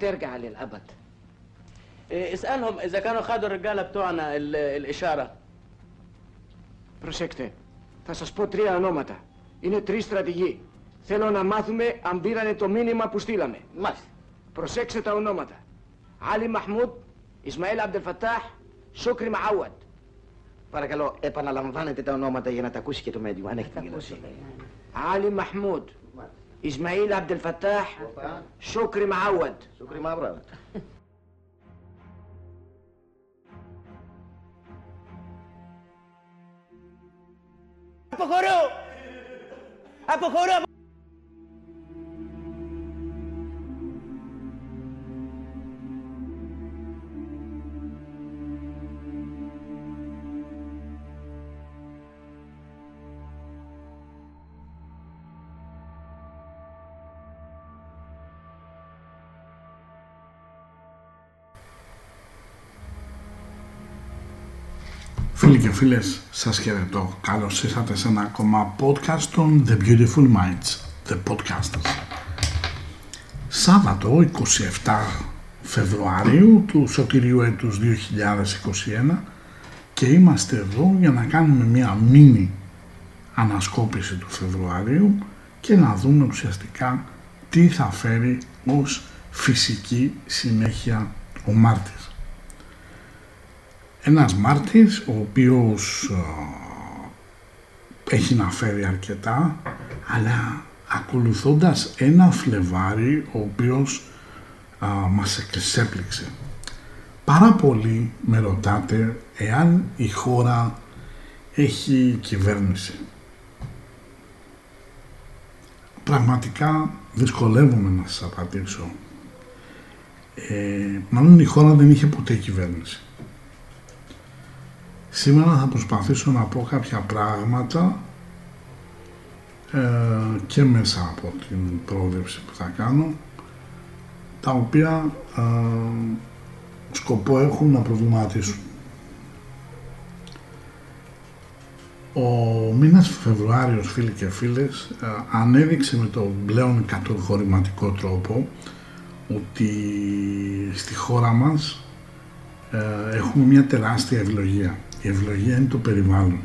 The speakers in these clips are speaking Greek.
هترجع للأبد إيه، اسألهم إذا كانوا خدوا الرجالة بتوعنا ال- الإشارة Προσέξτε, θα σας πω τρία ονόματα. Είναι τρεις στρατηγοί. Θέλω να μάθουμε αν πήρανε το μήνυμα που στείλαμε. Μάλιστα. Προσέξτε τα ονόματα. Άλλη Μαχμούδ, Ισμαήλ Αμπτελφατάχ, Σούκρι Μαάουαντ. Παρακαλώ, επαναλαμβάνετε τα ονόματα για να τα ακούσει και το μέντιο, αν έχετε γελασία. إسماعيل عبد الفتاح. شكري معود شكري معود أبو خروب. أبو خروب. Φίλοι και φίλες, σας χαιρετώ. Καλώς ήρθατε σε ένα ακόμα podcast των The Beautiful Minds, The Podcasters. Σάββατο 27 Φεβρουαρίου του σωτηρίου έτους 2021 και είμαστε εδώ για να κάνουμε μια μίνι ανασκόπηση του Φεβρουαρίου και να δούμε ουσιαστικά τι θα φέρει ως φυσική συνέχεια ο Μάρτης. Ένας Μάρτης ο οποίος α, έχει να φέρει αρκετά αλλά ακολουθώντας ένα Φλεβάρι ο οποίος α, μας εξέπληξε. Πάρα πολύ με ρωτάτε εάν η χώρα έχει κυβέρνηση. Πραγματικά δυσκολεύομαι να σας απαντήσω. Ε, μάλλον η χώρα δεν είχε ποτέ κυβέρνηση. Σήμερα θα προσπαθήσω να πω κάποια πράγματα ε, και μέσα από την πρόβλεψη που θα κάνω τα οποία ε, σκοπό έχουν να προβληματίσουν. Ο μήνας Φεβρουάριος φίλοι και φίλες ε, ανέδειξε με τον πλέον κατοχωρηματικό τρόπο ότι στη χώρα μας ε, έχουμε μια τεράστια ευλογία. Η ευλογία είναι το περιβάλλον.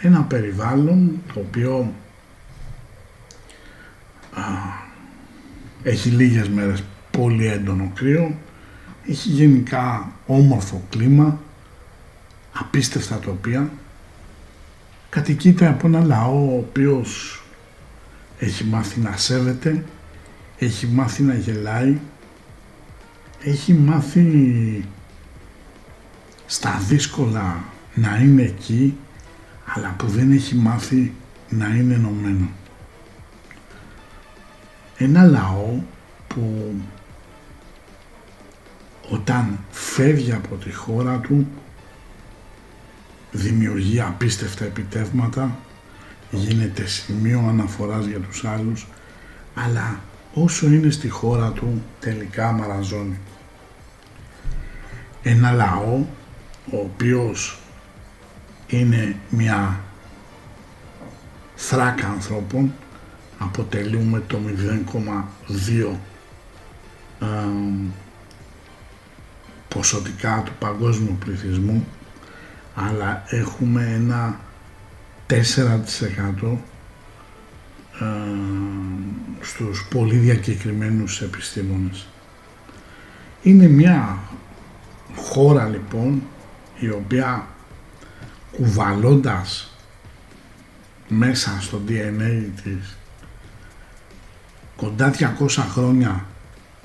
Ένα περιβάλλον το οποίο α, έχει λίγες μέρες πολύ έντονο κρύο, έχει γενικά όμορφο κλίμα, απίστευτα τοπία, κατοικείται από ένα λαό ο οποίος έχει μάθει να σέβεται, έχει μάθει να γελάει, έχει μάθει στα δύσκολα να είναι εκεί, αλλά που δεν έχει μάθει να είναι ενωμένο. Ένα λαό που όταν φεύγει από τη χώρα του δημιουργεί απίστευτα επιτεύγματα, γίνεται σημείο αναφοράς για τους άλλους, αλλά όσο είναι στη χώρα του τελικά μαραζώνει. Ένα λαό ο οποίος είναι μια θράκα ανθρώπων αποτελούμε το 0,2 ε, ποσοτικά του παγκόσμιου πληθυσμού αλλά έχουμε ένα 4% ε, στους πολύ διακεκριμένους επιστήμονες. Είναι μια χώρα λοιπόν η οποία κουβαλώντας μέσα στο DNA της κοντά 200 χρόνια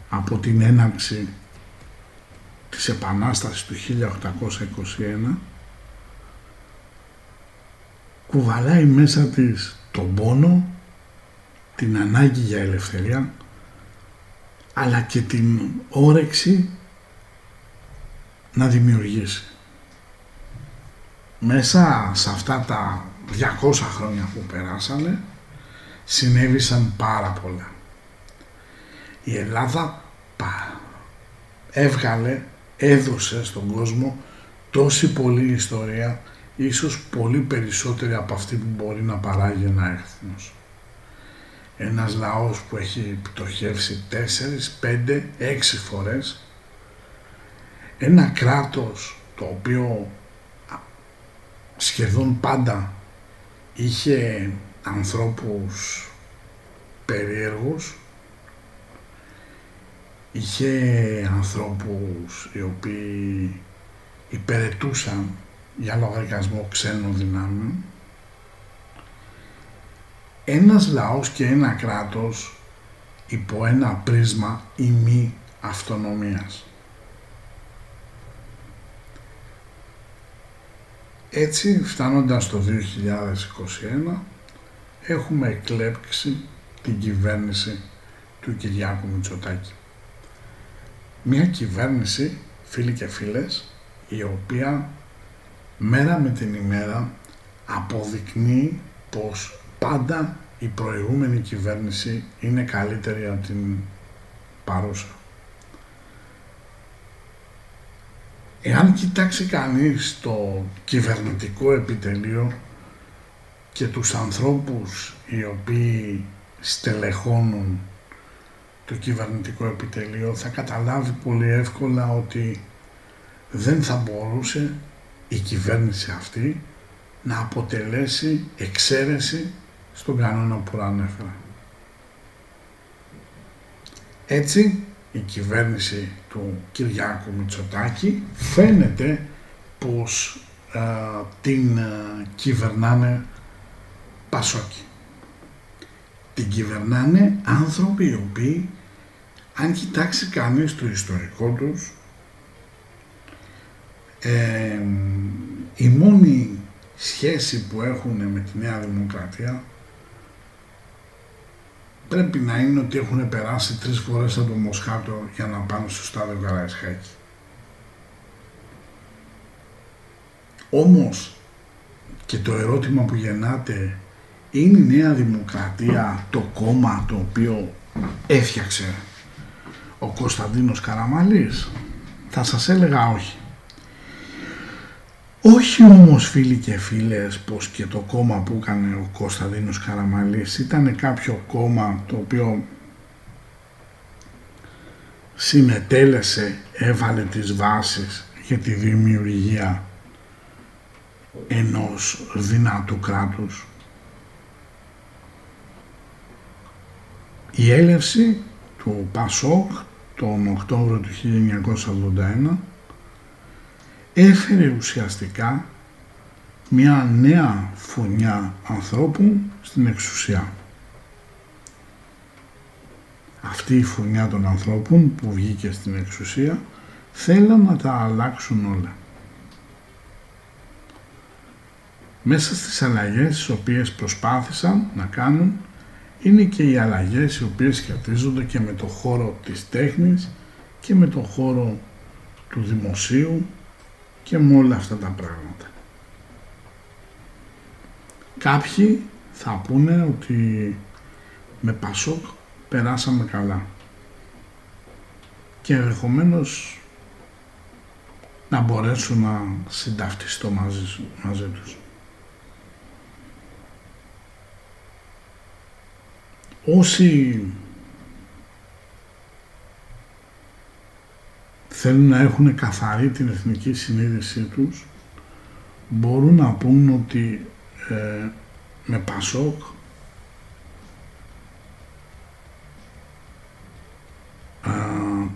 από την έναρξη της Επανάστασης του 1821 κουβαλάει μέσα της τον πόνο, την ανάγκη για ελευθερία αλλά και την όρεξη να δημιουργήσει. Μέσα σε αυτά τα 200 χρόνια που περάσανε συνέβησαν πάρα πολλά. Η Ελλάδα πα, έβγαλε, έδωσε στον κόσμο τόση πολλή ιστορία, ίσως πολύ περισσότερη από αυτή που μπορεί να παράγει ένα έθνος. ένας λαός που έχει πτωχεύσει 4, 5, 6 φορές, ένα κράτος το οποίο σχεδόν πάντα είχε ανθρώπους περίεργους, είχε ανθρώπους οι οποίοι υπηρετούσαν για λογαριασμό ξένων δυνάμεων. Ένας λαός και ένα κράτος υπό ένα πρίσμα ημί αυτονομίας. Έτσι, φτάνοντας το 2021, έχουμε εκλέψει την κυβέρνηση του Κυριάκου Μητσοτάκη. Μια κυβέρνηση, φίλοι και φίλες, η οποία μέρα με την ημέρα αποδεικνύει πως πάντα η προηγούμενη κυβέρνηση είναι καλύτερη από την παρούσα. Εάν κοιτάξει κανείς το κυβερνητικό επιτελείο και τους ανθρώπους οι οποίοι στελεχώνουν το κυβερνητικό επιτελείο θα καταλάβει πολύ εύκολα ότι δεν θα μπορούσε η κυβέρνηση αυτή να αποτελέσει εξαίρεση στον κανόνα που ανέφερα. Έτσι, η κυβέρνηση του Κυριάκου Μητσοτάκη φαίνεται πως την κυβερνάνε Πασόκι. Την κυβερνάνε άνθρωποι οι οποίοι αν κοιτάξει κανείς το ιστορικό τους η μόνη σχέση που έχουν με τη Νέα Δημοκρατία πρέπει να είναι ότι έχουν περάσει τρεις φορές από το Μοσχάτο για να πάνε στο στάδιο Καραϊσχάκη. Όμως και το ερώτημα που γεννάται είναι η Νέα Δημοκρατία το κόμμα το οποίο έφτιαξε ο Κωνσταντίνος Καραμαλής; Θα σας έλεγα όχι. Όχι όμως φίλοι και φίλες πως και το κόμμα που έκανε ο Κωνσταντίνος Καραμαλής ήταν κάποιο κόμμα το οποίο συμμετέλεσε, έβαλε τις βάσεις για τη δημιουργία ενός δυνατού κράτους. Η έλευση του Πασόκ τον Οκτώβριο του 1981 έφερε ουσιαστικά μια νέα φωνιά ανθρώπων στην εξουσία. Αυτή η φωνιά των ανθρώπων που βγήκε στην εξουσία θέλαν να τα αλλάξουν όλα. Μέσα στις αλλαγές τις οποίες προσπάθησαν να κάνουν είναι και οι αλλαγές οι οποίες σχετίζονται και με το χώρο της τέχνης και με το χώρο του δημοσίου και με όλα αυτά τα πράγματα. Κάποιοι θα πούνε ότι με Πασόκ περάσαμε καλά και ενδεχομένως να μπορέσω να συνταυτιστώ μαζί, μαζί τους. Όσοι θέλουν να έχουν καθαρή την εθνική συνείδησή τους μπορούν να πούν ότι ε, με Πασόκ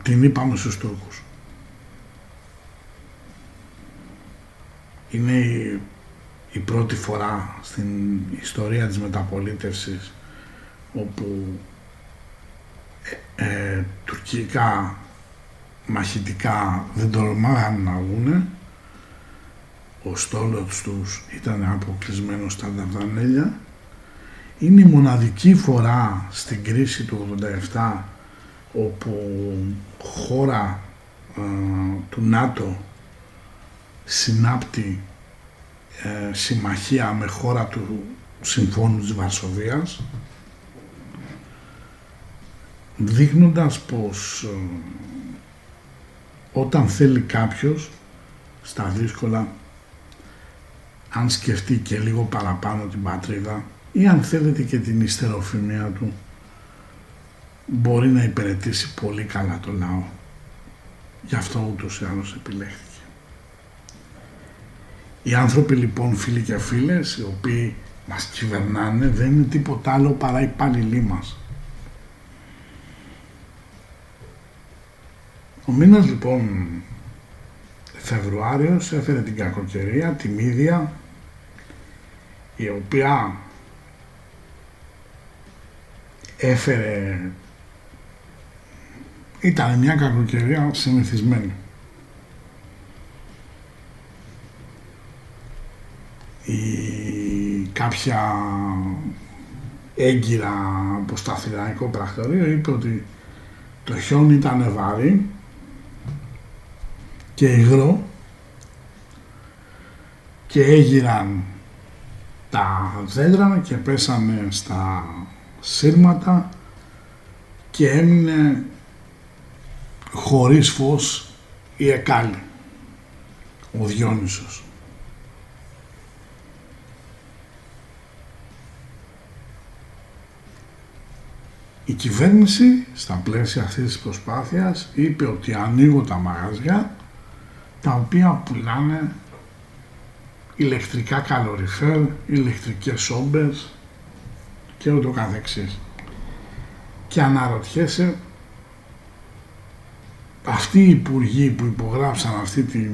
την είπαμε στους Τούρκους. Είναι η, η πρώτη φορά στην ιστορία της μεταπολίτευσης όπου ε, ε, τουρκικά μαχητικά δεν τολμάγαν να βγουν. Ο στόλος τους ήταν αποκλεισμένος στα Δαρδανέλια. Είναι η μοναδική φορά στην κρίση του 87 όπου χώρα του ΝΑΤΟ συνάπτει ε, συμμαχία με χώρα του Συμφώνου της Βαρσοβίας δείχνοντας πως ε, όταν θέλει κάποιος στα δύσκολα αν σκεφτεί και λίγο παραπάνω την πατρίδα ή αν θέλετε και την ιστεροφημία του μπορεί να υπηρετήσει πολύ καλά το λαό. Γι' αυτό ούτως ή άλλως επιλέχθηκε. Οι άνθρωποι λοιπόν φίλοι και φίλες, οι οποίοι μας κυβερνάνε, δεν είναι τίποτα άλλο παρά οι υπάλληλοι μας. Ο μήνας λοιπόν Φεβρουάριος έφερε την κακοκαιρία, τη μύδια, η οποία έφερε ήταν μια κακοκαιρία συνηθισμένη. Η κάποια έγκυρα από σταθυραϊκό πρακτορείο είπε ότι το χιόνι ήταν βάρη και υγρό και έγιραν τα δέντρα και πέσανε στα σύρματα και έμεινε χωρίς φως η Εκάλη, ο Διόνυσος. Η κυβέρνηση στα πλαίσια αυτής της προσπάθειας είπε ότι ανοίγω τα μαγαζιά τα οποία πουλάνε ηλεκτρικά καλοριφέρ, ηλεκτρικές σόμπες και ούτω καθεξής. Και αναρωτιέσαι αυτοί οι υπουργοί που υπογράψαν αυτή την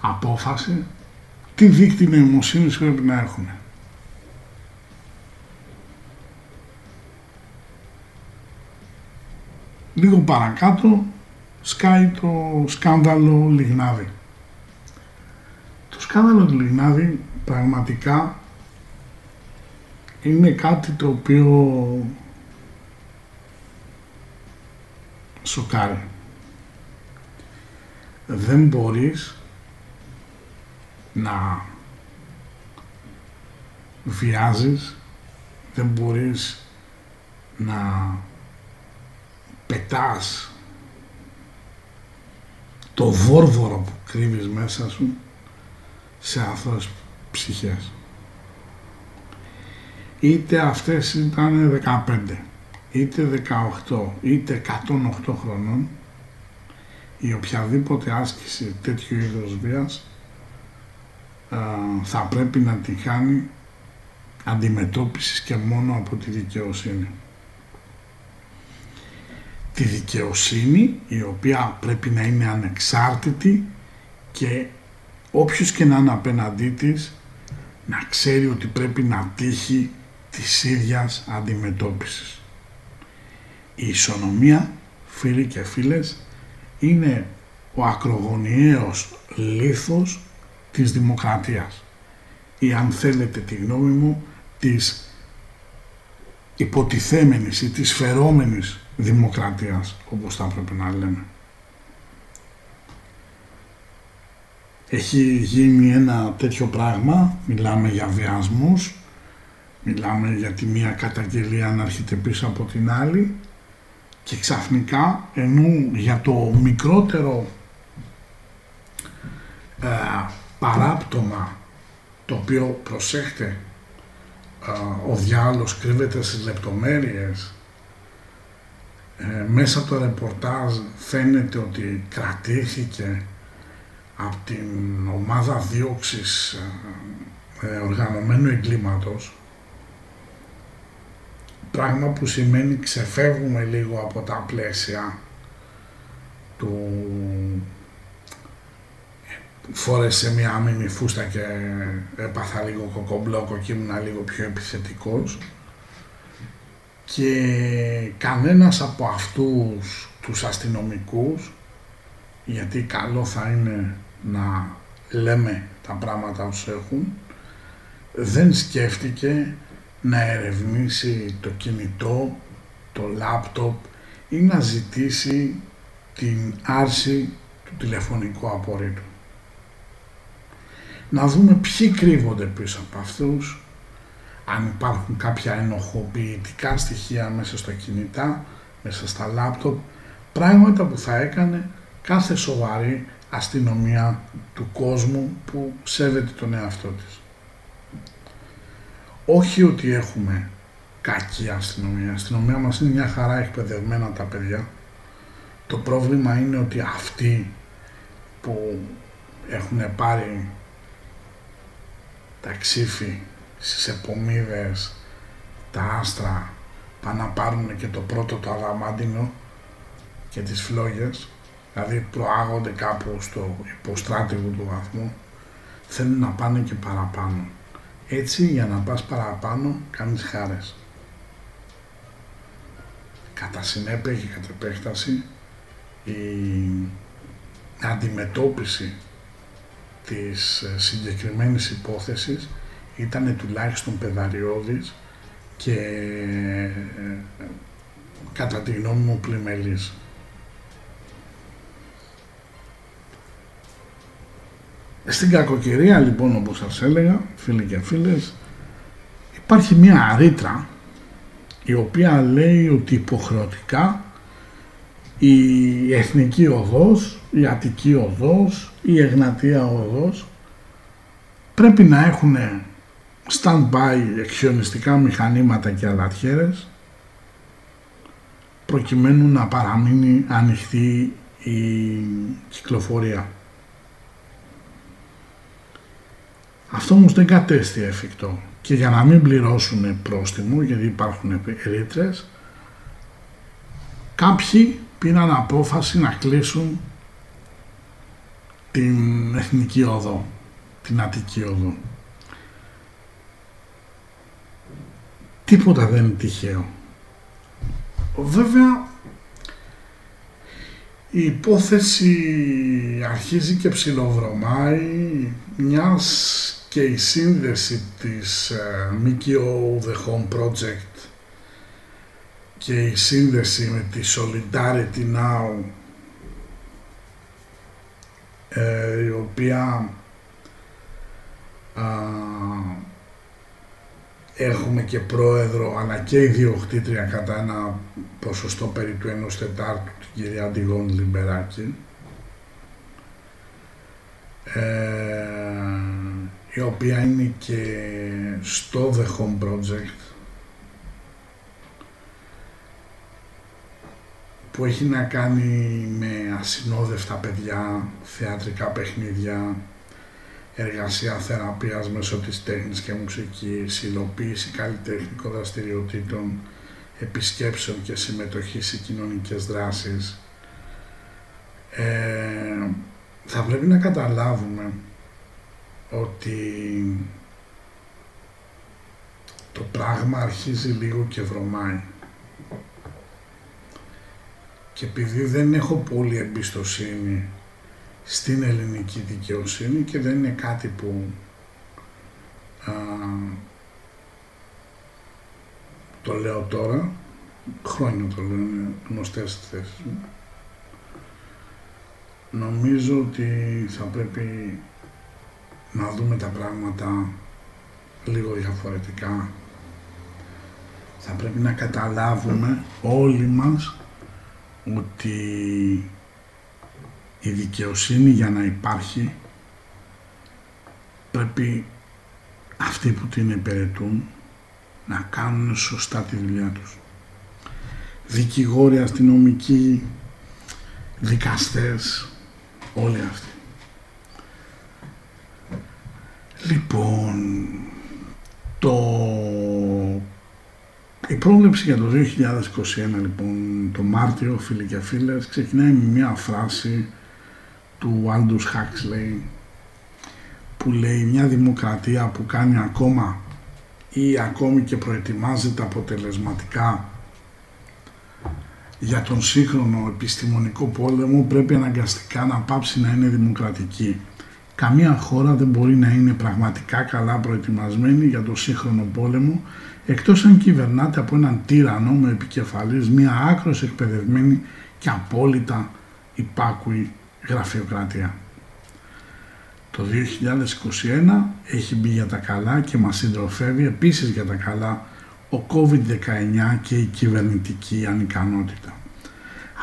απόφαση τι δίκτυο νοημοσύνης πρέπει να έχουν. Λίγο παρακάτω σκάει το σκάνδαλο Λιγνάδη. Το σκάνδαλο του Λιγνάδη πραγματικά είναι κάτι το οποίο σοκάρει. Δεν μπορείς να βιάζεις, δεν μπορείς να πετάς το βόρβορο που κρύβεις μέσα σου σε αθώες ψυχές. Είτε αυτές ήταν 15, είτε 18, είτε 108 χρονών, η οποιαδήποτε άσκηση τέτοιου είδους βίας θα πρέπει να τη κάνει αντιμετώπισης και μόνο από τη δικαιοσύνη τη δικαιοσύνη η οποία πρέπει να είναι ανεξάρτητη και όποιος και να είναι απέναντί της να ξέρει ότι πρέπει να τύχει της ίδιας αντιμετώπισης. Η ισονομία, φίλοι και φίλες, είναι ο ακρογωνιαίος λίθος της δημοκρατίας ή αν θέλετε τη γνώμη μου της υποτιθέμενης ή της φερόμενης δημοκρατίας, όπως θα έπρεπε να λέμε. Έχει γίνει ένα τέτοιο πράγμα, μιλάμε για βιασμούς, μιλάμε για τη μία καταγγελία να έρχεται πίσω από την άλλη και ξαφνικά ενώ για το μικρότερο ε, παράπτωμα το οποίο προσέχτε ε, ο διάλογος κρύβεται στις λεπτομέρειες ε, μέσα από το ρεπορτάζ φαίνεται ότι κρατήθηκε από την ομάδα δίωξης ε, ε, οργανωμένου εγκλήματος πράγμα που σημαίνει ξεφεύγουμε λίγο από τα πλαίσια του φόρεσε μια άμυνη φούστα και έπαθα λίγο κοκομπλόκο και ήμουν λίγο πιο επιθετικός και κανένας από αυτούς τους αστυνομικούς γιατί καλό θα είναι να λέμε τα πράγματα ως έχουν δεν σκέφτηκε να ερευνήσει το κινητό, το λάπτοπ ή να ζητήσει την άρση του τηλεφωνικού απορρίτου. Να δούμε ποιοι κρύβονται πίσω από αυτούς αν υπάρχουν κάποια ενοχοποιητικά στοιχεία μέσα στο κινητά, μέσα στα λάπτοπ, πράγματα που θα έκανε κάθε σοβαρή αστυνομία του κόσμου που σέβεται τον εαυτό της. Όχι ότι έχουμε κακή αστυνομία. Η αστυνομία μας είναι μια χαρά εκπαιδευμένα τα παιδιά. Το πρόβλημα είναι ότι αυτοί που έχουν πάρει τα ξύφη στις επομίδες, τα άστρα, πάνε να πάρουν και το πρώτο το αδαμάντινο και τις φλόγες, δηλαδή προάγονται κάπου στο υποστράτηγο του βαθμού, θέλουν να πάνε και παραπάνω. Έτσι για να πας παραπάνω κάνεις χάρες. Κατά συνέπεια και κατά επέκταση η αντιμετώπιση της ε, συγκεκριμένης υπόθεσης ήταν τουλάχιστον πεδαριώδης και ε, κατά τη γνώμη μου πλημελής. Στην κακοκαιρία λοιπόν όπως σας έλεγα φίλοι και φίλες υπάρχει μια ρήτρα η οποία λέει ότι υποχρεωτικά η Εθνική Οδός, η Αττική Οδός, η Εγνατία Οδός πρέπει να έχουν stand-by εξιονιστικά μηχανήματα και αλατιέρες προκειμένου να παραμείνει ανοιχτή η κυκλοφορία. Αυτό όμως δεν κατέστη εφικτό και για να μην πληρώσουν πρόστιμο γιατί υπάρχουν ρήτρες κάποιοι πήραν απόφαση να κλείσουν την Εθνική Οδό, την Αττική Οδό. Τίποτα δεν είναι τυχαίο. Βέβαια, η υπόθεση αρχίζει και ψιλοβρωμάει μιας και η σύνδεση της uh, ΜΚΟ The Home Project και η σύνδεση με τη Solidarity Now ε, η οποία έχουμε και πρόεδρο αλλά και ιδιοκτήτρια κατά ένα ποσοστό περί του ενός τετάρτου την κυρία Αντιγόν Λιμπεράκη. Ε, η οποία είναι και στο The Home Project που έχει να κάνει με ασυνόδευτα παιδιά, θεατρικά παιχνίδια, εργασία θεραπείας μέσω της τέχνης και μουσικής, υλοποίηση καλλιτεχνικών δραστηριοτήτων, επισκέψεων και συμμετοχή σε κοινωνικές δράσεις. Ε, θα πρέπει να καταλάβουμε ότι το πράγμα αρχίζει λίγο και βρωμάει και επειδή δεν έχω πολύ εμπιστοσύνη στην ελληνική δικαιοσύνη και δεν είναι κάτι που α, το λέω τώρα, χρόνια το λέω, είναι γνωστές θέσεις μου. Νομίζω ότι θα πρέπει να δούμε τα πράγματα λίγο διαφορετικά. Θα πρέπει να καταλάβουμε όλοι μας ότι η δικαιοσύνη για να υπάρχει πρέπει αυτοί που την υπηρετούν να κάνουν σωστά τη δουλειά τους. Δικηγόροι, αστυνομικοί, δικαστές, όλοι αυτοί. Λοιπόν, το η πρόβλεψη για το 2021 λοιπόν, το Μάρτιο, φίλοι και φίλες, ξεκινάει με μια φράση του Aldous Huxley που λέει μια δημοκρατία που κάνει ακόμα ή ακόμη και προετοιμάζεται αποτελεσματικά για τον σύγχρονο επιστημονικό πόλεμο πρέπει αναγκαστικά να πάψει να είναι δημοκρατική. Καμία χώρα δεν μπορεί να είναι πραγματικά καλά προετοιμασμένη για τον σύγχρονο πόλεμο εκτός αν κυβερνάται από έναν τύρανο με επικεφαλής μια άκρος εκπαιδευμένη και απόλυτα υπάκουη γραφειοκρατία. Το 2021 έχει μπει για τα καλά και μας συντροφεύει επίσης για τα καλά ο COVID-19 και η κυβερνητική ανικανότητα.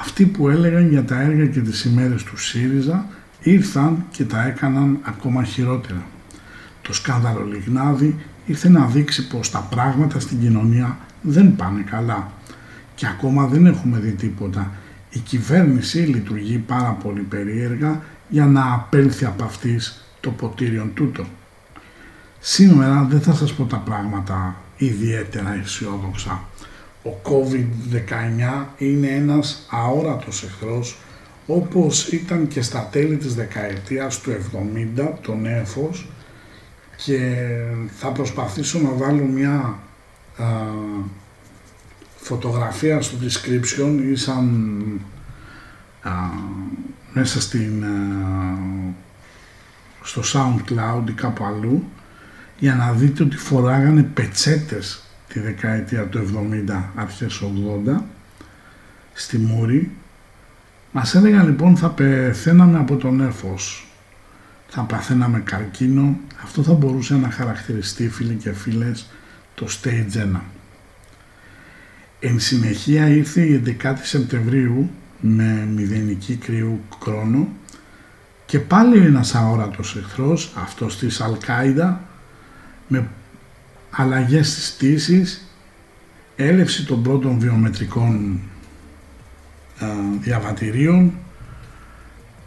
Αυτοί που έλεγαν για τα έργα και τις ημέρες του ΣΥΡΙΖΑ ήρθαν και τα έκαναν ακόμα χειρότερα. Το σκάνδαλο Λιγνάδη ήρθε να δείξει πως τα πράγματα στην κοινωνία δεν πάνε καλά και ακόμα δεν έχουμε δει τίποτα. Η κυβέρνηση λειτουργεί πάρα πολύ περίεργα για να απέλθει από αυτής το ποτήριον τούτο. Σήμερα δεν θα σας πω τα πράγματα ιδιαίτερα αισιόδοξα. Ο COVID-19 είναι ένας αόρατος εχθρός όπως ήταν και στα τέλη της δεκαετίας του 70 το νέφος και θα προσπαθήσω να βάλω μια α, φωτογραφία στο description ή σαν α, μέσα στην, στο SoundCloud ή κάπου αλλού για να δείτε ότι φοράγανε πετσέτες τη δεκαετία του 70, αρχές 80 στη Μούρη. Μας έλεγαν λοιπόν θα πεθαίναμε από τον έφος, θα παθαίναμε καρκίνο. Αυτό θα μπορούσε να χαρακτηριστεί φίλοι και φίλες το stage 1. Εν συνεχεία ήρθε η 11η Σεπτεμβρίου με μηδενική κρύου χρόνο και πάλι ένας αόρατος εχθρός, αυτός της Αλκάιδα, με αλλαγές στις πτήσεις, έλευση των πρώτων βιομετρικών α, διαβατηρίων,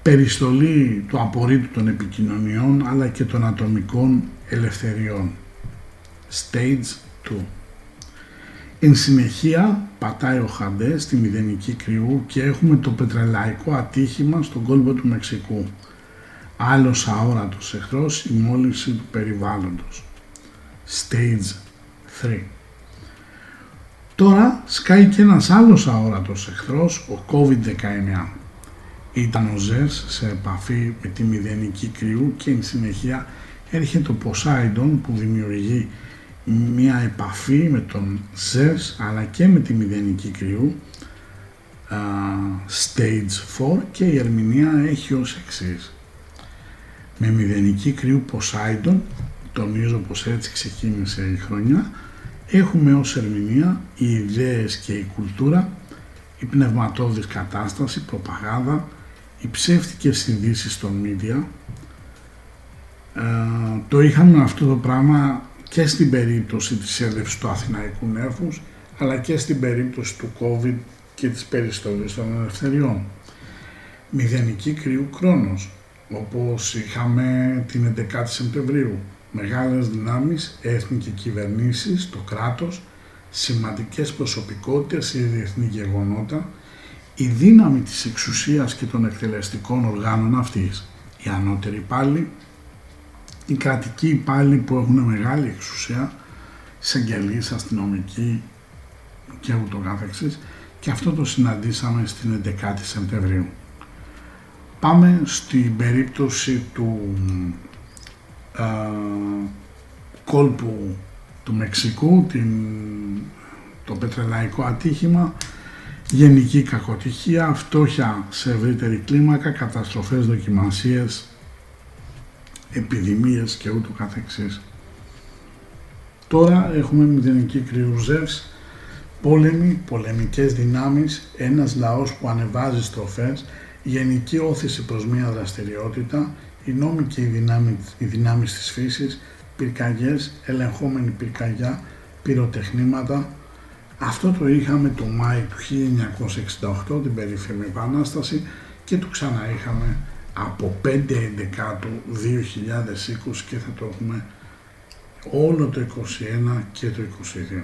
περιστολή του απορρίτου των επικοινωνιών αλλά και των ατομικών ελευθεριών. Stage 2. Εν συνεχεία πατάει ο Χαντέ στη μηδενική κρυού και έχουμε το πετρελαϊκό ατύχημα στον κόλπο του Μεξικού. Άλλος αόρατος εχθρός η μόλυνση του περιβάλλοντος. Stage 3. Τώρα σκάει και ένας άλλος αόρατος εχθρός, ο COVID-19. Ήταν ο Ζες σε επαφή με τη μηδενική κρυού και εν συνεχεία έρχεται ο Ποσάιντον που δημιουργεί μια επαφή με τον Ζες αλλά και με τη μηδενική κρυού stage 4 και η ερμηνεία έχει ως εξής. Με μηδενική κρυού Poseidon τονίζω πως έτσι ξεκίνησε η χρονιά έχουμε ως ερμηνεία οι ιδέες και η κουλτούρα η πνευματώδης κατάσταση, προπαγάνδα οι ψεύτικες ειδήσεις των media. Το είχαμε αυτό το πράγμα και στην περίπτωση της έλευσης του Αθηναϊκού νέφους αλλά και στην περίπτωση του COVID και της περιστολής των ελευθεριών. Μηδενική κρύου χρόνος, όπως είχαμε την 11η Σεπτεμβρίου. Μεγάλες δυνάμεις, έθνη και κυβερνήσεις, το κράτος, σημαντικές προσωπικότητες ή διεθνή γεγονότα, η δύναμη της εξουσίας και των εκτελεστικών οργάνων αυτής. Οι ανώτεροι πάλι, οι κρατικοί υπάλληλοι που έχουν μεγάλη εξουσία, εισαγγελείς, αστυνομικοί και ούτω καθεξής και αυτό το συναντήσαμε στην 11η Σεπτεμβρίου. Πάμε στην περίπτωση του α, κόλπου του Μεξικού, την, το πετρελαϊκό ατύχημα, γενική κακοτυχία, φτώχεια σε ευρύτερη κλίμακα, καταστροφές, δοκιμασίες, επιδημίες και ούτω καθεξής. Τώρα έχουμε μηδενική κρυουζεύς, πόλεμοι, πολεμικές δυνάμεις, ένας λαός που ανεβάζει στροφές, γενική όθηση προς μία δραστηριότητα, οι νόμοι και οι δυνάμεις, οι δυνάμεις της φύσης, πυρκαγιές, ελεγχόμενη πυρκαγιά, πυροτεχνήματα. Αυτό το είχαμε το Μάη του 1968, την περίφημη Επανάσταση και το ξαναείχαμε από 5 Εντεκάτου 2020 και θα το έχουμε όλο το 21 και το 22.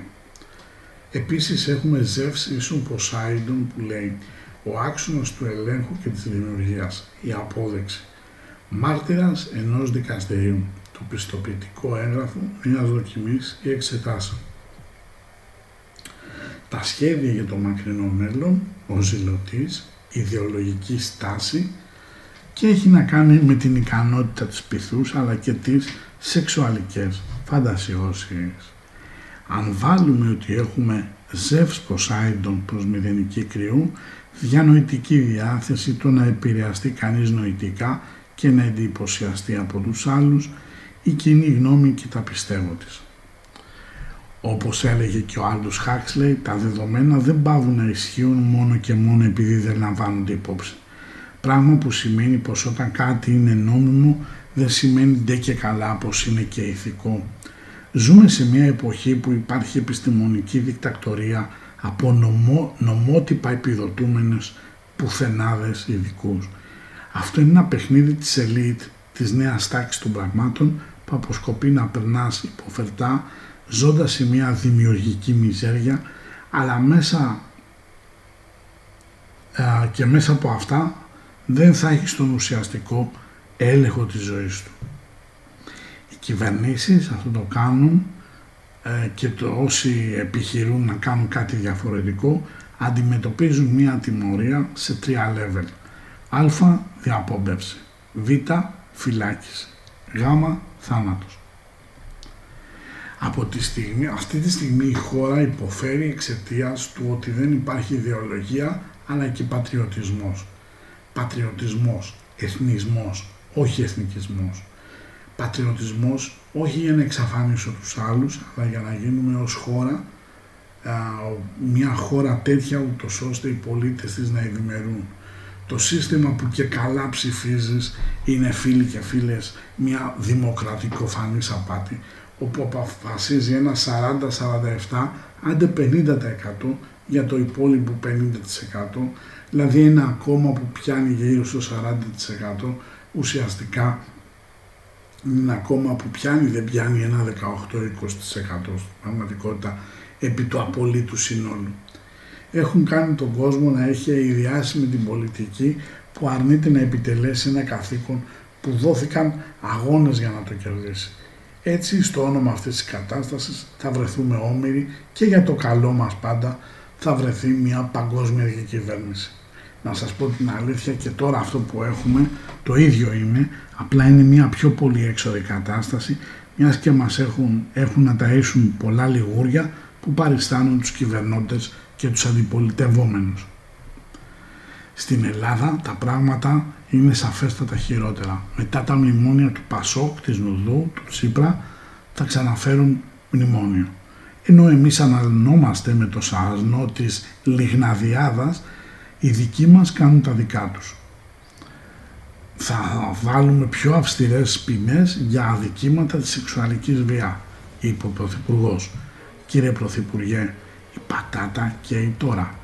Επίσης έχουμε Ζεύς ίσον Ποσάιντον που λέει ο άξονας του ελέγχου και της δημιουργίας, η απόδειξη. Μάρτυρας ενός δικαστηρίου, το πιστοποιητικό έγγραφο μιας δοκιμής ή εξετάσεων. Τα σχέδια για το μακρινό μέλλον, ο ζηλωτής, ιδεολογική στάση και έχει να κάνει με την ικανότητα της πυθούς αλλά και τις σεξουαλικές φαντασιώσεις. Αν βάλουμε ότι έχουμε Ζεύς Ποσάιντον προς μηδενική κρυού, διανοητική διάθεση το να επηρεαστεί κανείς νοητικά και να εντυπωσιαστεί από τους άλλους, η κοινή γνώμη και τα πιστεύω της. Όπως έλεγε και ο Άλντος Χάξλεϊ, τα δεδομένα δεν πάβουν να ισχύουν μόνο και μόνο επειδή δεν λαμβάνονται υπόψη. Πράγμα που σημαίνει πως όταν κάτι είναι νόμιμο δεν σημαίνει ντε και καλά πως είναι και ηθικό. Ζούμε σε μια εποχή που υπάρχει επιστημονική δικτακτορία από νομό, νομότυπα επιδοτούμενες πουθενάδες ειδικούς. Αυτό είναι ένα παιχνίδι της ελίτ, της νέας τάξης των πραγμάτων που αποσκοπεί να περνάς υποφερτά ζώντας σε μια δημιουργική μιζέρια αλλά μέσα και μέσα από αυτά δεν θα έχει τον ουσιαστικό έλεγχο της ζωής του. Οι κυβερνήσεις αυτό το κάνουν ε, και το όσοι επιχειρούν να κάνουν κάτι διαφορετικό αντιμετωπίζουν μία τιμωρία σε τρία level. Α. Διαπόμπευση. Β. Φυλάκιση. Γ. Θάνατος. Από τη στιγμή, αυτή τη στιγμή η χώρα υποφέρει εξαιτίας του ότι δεν υπάρχει ιδεολογία αλλά και πατριωτισμός. Πατριωτισμός, εθνισμός, όχι εθνικισμός. Πατριωτισμός όχι για να εξαφανίσω τους άλλους, αλλά για να γίνουμε ως χώρα μια χώρα τέτοια ούτως ώστε οι πολίτες της να ευημερούν. Το σύστημα που και καλά ψηφίζεις είναι φίλοι και φίλες μια δημοκρατικοφανής απάτη όπου αποφασίζει ένας 40-47 άντε 50% για το υπόλοιπο 50% δηλαδή ένα κόμμα που πιάνει γύρω στο 40% ουσιαστικά είναι ένα κόμμα που πιάνει δεν πιάνει ένα 18-20% στην πραγματικότητα επί του απολύτου συνόλου. Έχουν κάνει τον κόσμο να έχει ιδιάσει με την πολιτική που αρνείται να επιτελέσει ένα καθήκον που δόθηκαν αγώνες για να το κερδίσει. Έτσι, στο όνομα αυτής της κατάστασης θα βρεθούμε όμοιροι και για το καλό μας πάντα θα βρεθεί μια παγκόσμια διακυβέρνηση. Να σας πω την αλήθεια και τώρα αυτό που έχουμε το ίδιο είναι, απλά είναι μια πιο πολύ έξοδη κατάσταση μιας και μας έχουν, έχουν να ταΐσουν πολλά λιγούρια που παριστάνουν τους κυβερνώντες και τους αντιπολιτευόμενους. Στην Ελλάδα τα πράγματα είναι σαφέστατα χειρότερα. Μετά τα μνημόνια του Πασόκ, της Νουδού, του Τσίπρα θα ξαναφέρουν μνημόνιο. Ενώ εμείς αναλυνόμαστε με το σαρασνό της Λιγναδιάδας, οι δικοί μας κάνουν τα δικά τους. Θα βάλουμε πιο αυστηρές ποινές για αδικήματα της σεξουαλικής βία, είπε ο Πρωθυπουργός. Κύριε Πρωθυπουργέ, η πατάτα καίει τώρα.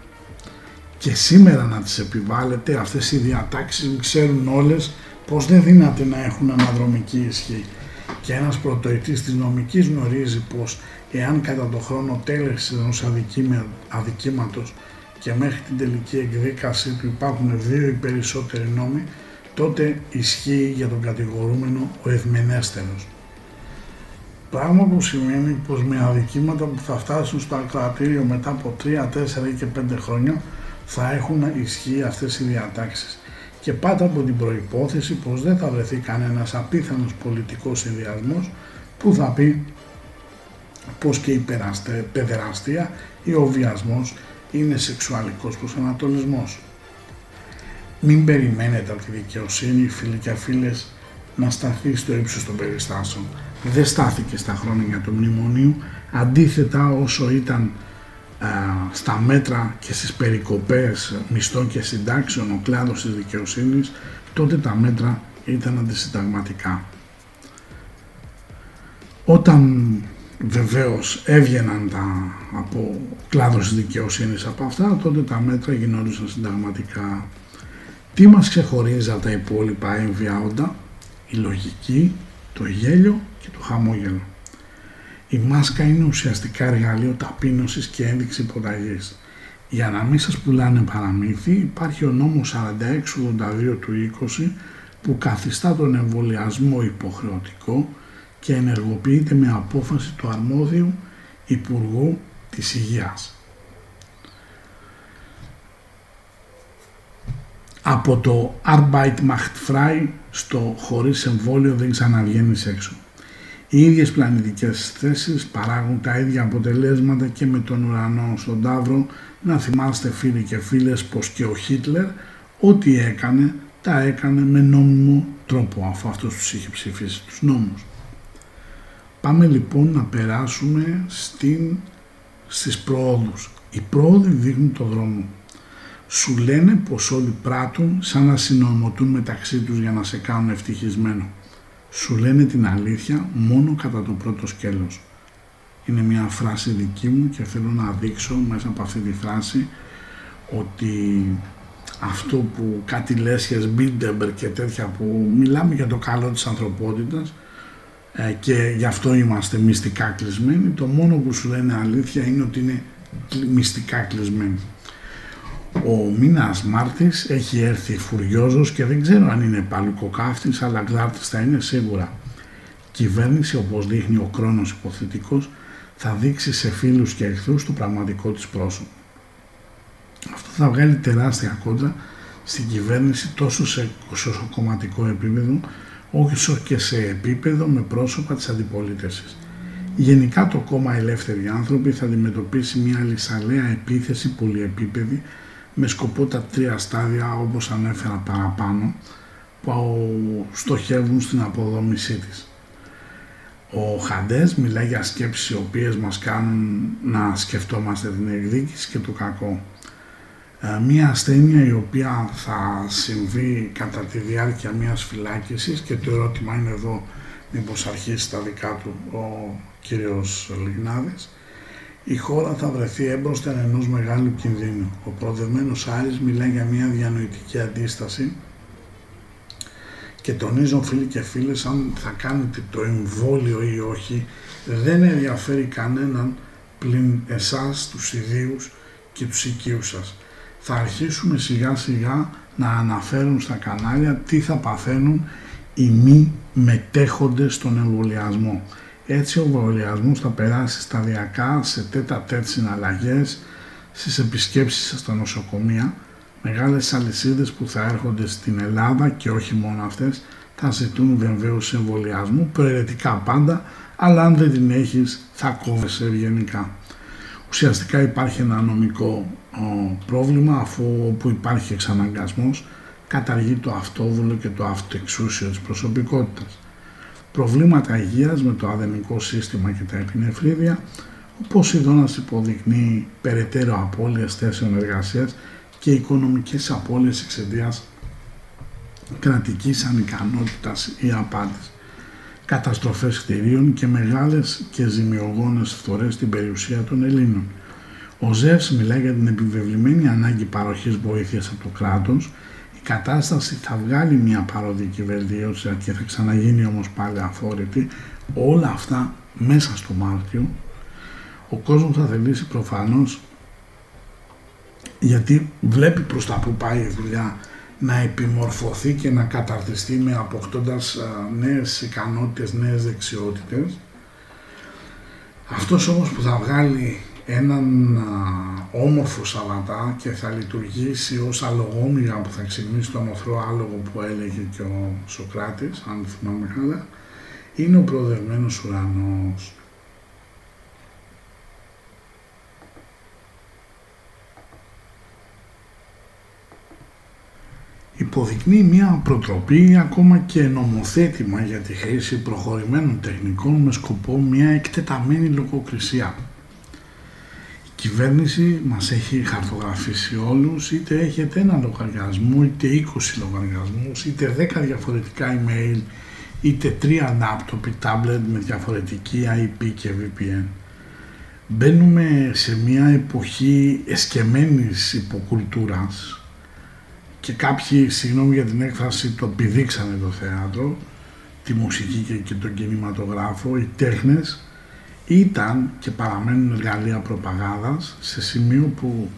Και σήμερα να τις επιβάλλετε αυτές οι διατάξεις ξέρουν όλες πως δεν δύναται να έχουν αναδρομική ισχύ. Και ένας πρωτοετής της νομικής γνωρίζει πως εάν κατά το χρόνο τέλεση ενός αδικήματος και μέχρι την τελική εκδίκαση του υπάρχουν δύο ή περισσότεροι νόμοι, τότε ισχύει για τον κατηγορούμενο ο ευμενέστερος. Πράγμα που σημαίνει πως με αδικήματα που θα φτάσουν στο ακροατήριο μετά από 3, 4 ή και 5 χρόνια θα έχουν ισχύει αυτές οι διατάξεις και πάντα από την προϋπόθεση πως δεν θα βρεθεί κανένας απίθανος πολιτικός συνδυασμός που θα πει πως και η παιδεραστία ή ο βιασμός είναι σεξουαλικός προσανατολισμός. Μην περιμένετε από τη δικαιοσύνη, φίλοι και φίλες, να σταθεί στο ύψος των περιστάσεων. Δεν στάθηκε στα χρόνια του μνημονίου, αντίθετα όσο ήταν στα μέτρα και στις περικοπές μισθών και συντάξεων ο κλάδος της δικαιοσύνης, τότε τα μέτρα ήταν αντισυνταγματικά. Όταν βεβαίως έβγαιναν τα, από κλάδος της δικαιοσύνης από αυτά, τότε τα μέτρα γινόντουσαν συνταγματικά. Τι μας ξεχωρίζει από τα υπόλοιπα έμβια όντα, η λογική, το γέλιο και το χαμόγελο. Η μάσκα είναι ουσιαστικά εργαλείο ταπείνωσης και ένδειξη υποταγής. Για να μην σας πουλάνε παραμύθι υπάρχει ο νόμος 4682 του 20 που καθιστά τον εμβολιασμό υποχρεωτικό και ενεργοποιείται με απόφαση του αρμόδιου Υπουργού της Υγείας. Από το Arbeit macht frei στο χωρίς εμβόλιο δεν ξαναβγαίνεις έξω. Οι ίδιες πλανητικές θέσεις παράγουν τα ίδια αποτελέσματα και με τον ουρανό στον Ταύρο να θυμάστε φίλοι και φίλες πως και ο Χίτλερ ό,τι έκανε τα έκανε με νόμιμο τρόπο αφού αυτός τους είχε ψηφίσει τους νόμους. Πάμε λοιπόν να περάσουμε στην, στις προόδους. Οι πρόοδοι δείχνουν το δρόμο. Σου λένε πως όλοι πράττουν σαν να συνομωτούν μεταξύ τους για να σε κάνουν ευτυχισμένο. Σου λένε την αλήθεια μόνο κατά το πρώτο σκέλος. Είναι μια φράση δική μου και θέλω να δείξω μέσα από αυτή τη φράση ότι αυτό που κάτι λέσχες, Μπίντεμπερ και τέτοια που μιλάμε για το καλό της ανθρωπότητας ε, και γι' αυτό είμαστε μυστικά κλεισμένοι, το μόνο που σου λένε αλήθεια είναι ότι είναι μυστικά κλεισμένοι. Ο μήνας Μάρτης έχει έρθει φουριόζος και δεν ξέρω αν είναι πάλι κοκάφτης, αλλά γδάρτης θα είναι σίγουρα. Κυβέρνηση, όπως δείχνει ο χρόνος υποθετικός, θα δείξει σε φίλους και εχθρούς το πραγματικό της πρόσωπο. Αυτό θα βγάλει τεράστια κόντρα στην κυβέρνηση τόσο σε κομματικό επίπεδο όσο και σε επίπεδο με πρόσωπα της αντιπολίτευσης. Γενικά το κόμμα Ελεύθεροι Άνθρωποι θα αντιμετωπίσει μια λησαλέα επίθεση πολυεπίπεδη με σκοπό τα τρία στάδια όπως ανέφερα παραπάνω που στοχεύουν στην αποδόμησή της. Ο Χαντές μιλάει για σκέψεις οι οποίες μας κάνουν να σκεφτόμαστε την εκδίκηση και το κακό. Ε, μία ασθένεια η οποία θα συμβεί κατά τη διάρκεια μιας φυλάκισης και το ερώτημα είναι εδώ μήπως αρχίσει τα δικά του ο κύριος Λιγνάδης η χώρα θα βρεθεί έμπροστα ενό μεγάλου κινδύνου. Ο προοδευμένος Άρης μιλάει για μια διανοητική αντίσταση και τονίζω φίλοι και φίλες αν θα κάνετε το εμβόλιο ή όχι δεν ενδιαφέρει κανέναν πλην εσάς τους ιδίους και τους οικείους σας θα αρχίσουμε σιγά σιγά να αναφέρουν στα κανάλια τι θα παθαίνουν οι μη μετέχοντες στον εμβολιασμό. Έτσι ο εμβολιασμός θα περάσει σταδιακά σε τέτα τέτ συναλλαγές, στις επισκέψεις στα νοσοκομεία, μεγάλες αλυσίδες που θα έρχονται στην Ελλάδα και όχι μόνο αυτές, θα ζητούν βεβαίως εμβολιασμού, προαιρετικά πάντα, αλλά αν δεν την έχεις θα κόβεσαι ευγενικά. Ουσιαστικά υπάρχει ένα νομικό πρόβλημα αφού όπου υπάρχει εξαναγκασμός καταργεί το αυτόβουλο και το αυτοεξούσιο της προσωπικότητας. Προβλήματα υγείας με το αδενικό σύστημα και τα επινεφρίδια, ο Ποσειδώνας υποδεικνύει περαιτέρω απώλειες θέσεων εργασίας και οικονομικές απώλειες εξαιτίας κρατικής ανικανότητας ή απάντης καταστροφές κτηρίων και μεγάλες και ζημιογόνες φθορές στην περιουσία των Ελλήνων. Ο Ζεύς μιλάει για την επιβεβλημένη ανάγκη παροχής βοήθειας από το κράτος. Η κατάσταση θα βγάλει μια παροδική βελτίωση και θα ξαναγίνει όμως πάλι αφόρητη. Όλα αυτά μέσα στο Μάρτιο. Ο κόσμος θα θελήσει προφανώς γιατί βλέπει προς τα που πάει η δουλειά να επιμορφωθεί και να καταρτιστεί με αποκτώντας νέες ικανότητες, νέες δεξιότητες. Αυτός όμως που θα βγάλει έναν όμορφο Σαββατά και θα λειτουργήσει ως αλογόμυγα που θα ξυπνήσει τον οθρό άλογο που έλεγε και ο Σοκράτης, αν θυμάμαι καλά, είναι ο προοδευμένος ουρανός. υποδεικνύει μια προτροπή ή ακόμα και νομοθέτημα για τη χρήση προχωρημένων τεχνικών με σκοπό μια εκτεταμένη λογοκρισία. Η κυβέρνηση μας έχει χαρτογραφήσει όλους, είτε έχετε ένα λογαριασμό, είτε 20 λογαριασμούς, είτε 10 διαφορετικά email, είτε 3 laptop ή tablet με διαφορετική IP και VPN. Μπαίνουμε σε μια εποχή εσκεμμένης υποκουλτούρας, και κάποιοι, συγγνώμη για την έκφραση, το πηδήξανε το θέατρο, τη μουσική και, τον κινηματογράφο, οι τέχνες ήταν και παραμένουν εργαλεία προπαγάνδας σε σημείο που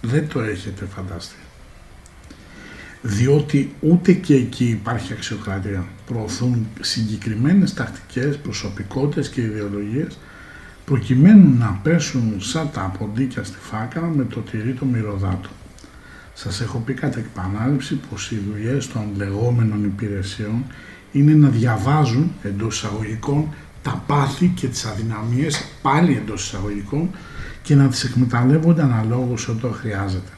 δεν το έχετε φανταστεί. Διότι ούτε και εκεί υπάρχει αξιοκρατία. Προωθούν συγκεκριμένες τακτικές, προσωπικότητες και ιδεολογίες προκειμένου να πέσουν σαν τα ποντίκια στη φάκα με το τυρί το μυρωδάτο. Σας έχω πει κατά επανάληψη πως οι δουλειές των λεγόμενων υπηρεσιών είναι να διαβάζουν εντός εισαγωγικών τα πάθη και τις αδυναμίες πάλι εντός εισαγωγικών και να τις εκμεταλλεύονται αναλόγως όταν χρειάζεται.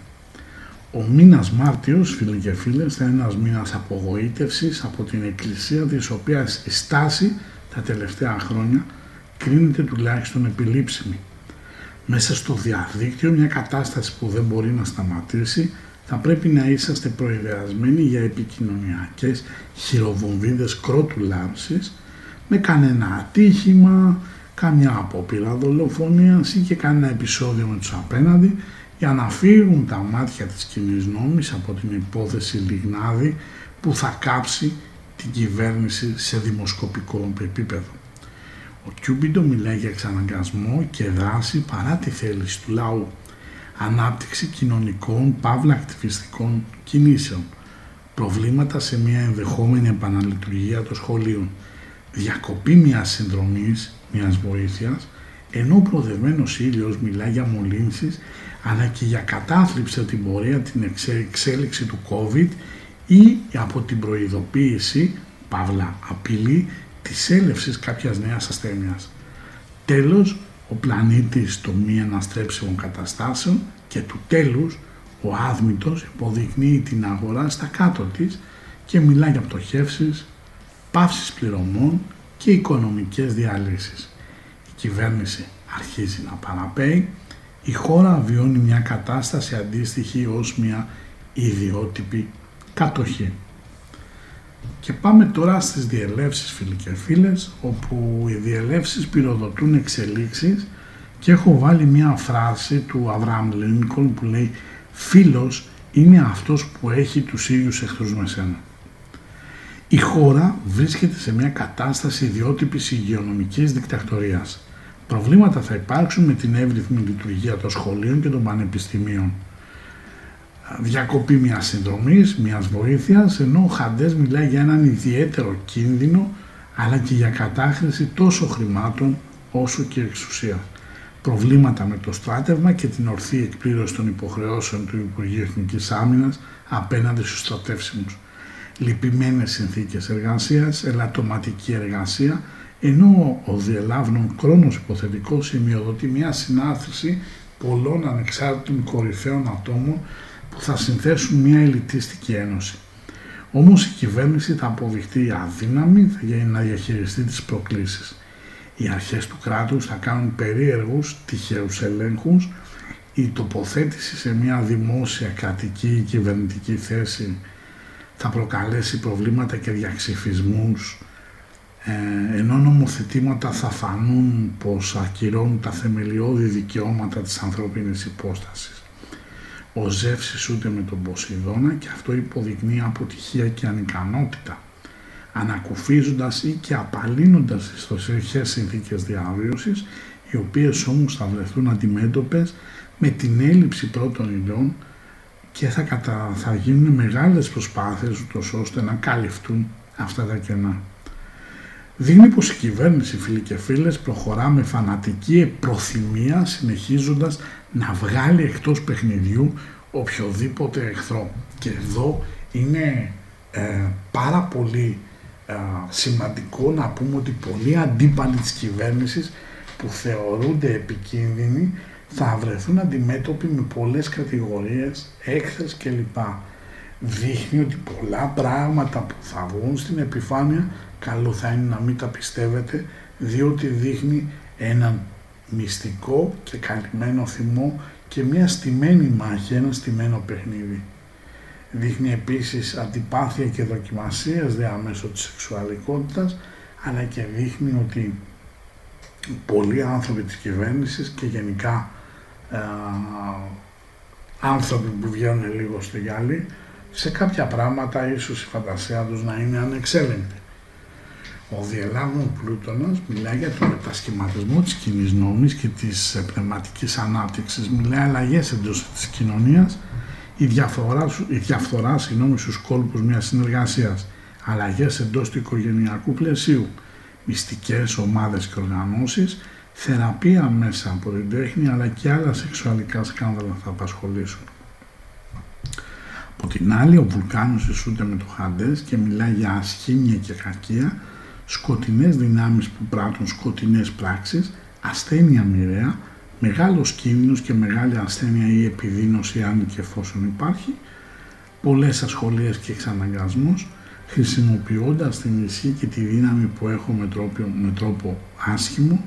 Ο μήνας Μάρτιος, φίλοι και φίλες, θα είναι ένας μήνας απογοήτευσης από την Εκκλησία της οποίας η στάση τα τελευταία χρόνια κρίνεται τουλάχιστον επιλήψιμη. Μέσα στο διαδίκτυο μια κατάσταση που δεν μπορεί να σταματήσει θα πρέπει να είσαστε προειδεασμένοι για επικοινωνιακές χειροβομβίδες κρότου λάμψης με κανένα ατύχημα, καμιά απόπειρα δολοφονίας ή και κανένα επεισόδιο με τους απέναντι για να φύγουν τα μάτια της κοινή νόμης από την υπόθεση Λιγνάδη που θα κάψει την κυβέρνηση σε δημοσκοπικό επίπεδο. Ο Κιούμπιντο μιλάει για εξαναγκασμό και δράση παρά τη θέληση του λαού. Ανάπτυξη κοινωνικών, παύλα ακτιβιστικών κινήσεων. Προβλήματα σε μια ενδεχόμενη επαναλειτουργία των σχολείων. Διακοπή μιας συνδρομής, μιας βοήθειας, ενώ ο προδευμένος ήλιος μιλάει για μολύνσεις αλλά και για κατάθλιψη την πορεία την εξέλιξη του COVID ή από την προειδοποίηση, παύλα απειλή, της έλευσης κάποιας νέας ασθένειας. Τέλος, ο πλανήτης των μη αναστρέψιμων καταστάσεων και του τέλους ο άδμητος υποδεικνύει την αγορά στα κάτω της και μιλά για πτωχεύσεις, πάυσεις πληρωμών και οικονομικές διαλύσεις. Η κυβέρνηση αρχίζει να παραπέει, η χώρα βιώνει μια κατάσταση αντίστοιχη ως μια ιδιότυπη κατοχή. Και πάμε τώρα στις διελεύσεις φίλοι και φίλες, όπου οι διελεύσεις πυροδοτούν εξελίξεις και έχω βάλει μια φράση του Αβραάμ Λίνκολν που λέει «Φίλος είναι αυτός που έχει τους ίδιους εχθρούς με σένα». Η χώρα βρίσκεται σε μια κατάσταση ιδιότυπης υγειονομικής δικτακτορίας. Προβλήματα θα υπάρξουν με την εύρυθμη λειτουργία των σχολείων και των πανεπιστημίων διακοπή μιας συνδρομής, μιας βοήθειας, ενώ ο Χαντές μιλάει για έναν ιδιαίτερο κίνδυνο, αλλά και για κατάχρηση τόσο χρημάτων όσο και εξουσίας. Προβλήματα με το στράτευμα και την ορθή εκπλήρωση των υποχρεώσεων του Υπουργείου Εθνικής Άμυνας απέναντι στους στρατεύσιμους. Λυπημένες συνθήκες εργασίας, ελαττωματική εργασία, ενώ ο διελάβνων χρόνος υποθετικός σημειοδοτεί μια συνάθρηση πολλών ανεξάρτητων κορυφαίων ατόμων που θα συνθέσουν μια ελιτίστικη ένωση. Όμως η κυβέρνηση θα αποδειχτεί αδύναμη για να διαχειριστεί τις προκλήσεις. Οι αρχές του κράτους θα κάνουν περίεργους τυχαίους ελέγχους, η τοποθέτηση σε μια δημόσια κρατική ή κυβερνητική θέση θα προκαλέσει προβλήματα και διαξυφισμούς, ε, ενώ νομοθετήματα θα φανούν πως ακυρώνουν τα θεμελιώδη δικαιώματα της ανθρώπινης υπόστασης. Ο Ζεύσης ούτε με τον Ποσειδώνα και αυτό υποδεικνύει αποτυχία και ανικανότητα ανακουφίζοντας ή και απαλύνοντας τις στοσιοχές συνθήκες διαβίωσης οι οποίες όμως θα βρεθούν αντιμέτωπες με την έλλειψη πρώτων υλών και θα, κατα... θα γίνουν μεγάλες προσπάθειες ούτως ώστε να καλυφθούν αυτά τα κενά. Δείχνει πως η κυβέρνηση φίλοι και φίλες προχωρά με φανατική προθυμία συνεχίζοντας να βγάλει εκτός παιχνιδιού οποιοδήποτε εχθρό. Και εδώ είναι ε, πάρα πολύ ε, σημαντικό να πούμε ότι πολλοί αντίπαλοι της κυβέρνησης που θεωρούνται επικίνδυνοι θα βρεθούν αντιμέτωποι με πολλές κατηγορίες, έκθεση κλπ. Δείχνει ότι πολλά πράγματα που θα βγουν στην επιφάνεια καλό θα είναι να μην τα πιστεύετε διότι δείχνει έναν μυστικό και καλυμμένο θυμό και μια στημένη μάχη, ένα στημένο παιχνίδι. Δείχνει επίσης αντιπάθεια και δοκιμασίες διαμέσω της σεξουαλικότητας, αλλά και δείχνει ότι πολλοί άνθρωποι της κυβέρνησης και γενικά ε, άνθρωποι που βγαίνουν λίγο στο γυάλι, σε κάποια πράγματα ίσως η φαντασία τους να είναι ανεξέλεγκτη. Ο Διελάβων Πλούτονας μιλάει για τον μετασχηματισμό της κοινής νόμης και της ε, πνευματικής ανάπτυξης, μιλάει αλλαγές εντός της κοινωνίας, η διαφθορά, η διαφθορά συγγνώμη, στους κόλπους μιας συνεργασίας, αλλαγές εντός του οικογενειακού πλαισίου, μυστικές ομάδες και οργανώσεις, θεραπεία μέσα από την τέχνη, αλλά και άλλα σεξουαλικά σκάνδαλα θα απασχολήσουν. Από την άλλη, ο Βουλκάνος ισούται με το Χαντές και μιλάει για ασχήμια και κακία, σκοτεινές δυνάμεις που πράττουν σκοτεινές πράξεις, ασθένεια μοιραία, μεγάλος κίνδυνος και μεγάλη ασθένεια ή επιδείνωση αν και εφόσον υπάρχει, πολλές ασχολίες και εξαναγκασμός, χρησιμοποιώντας την ισχύ και τη δύναμη που έχω με τρόπο, με τρόπο άσχημο,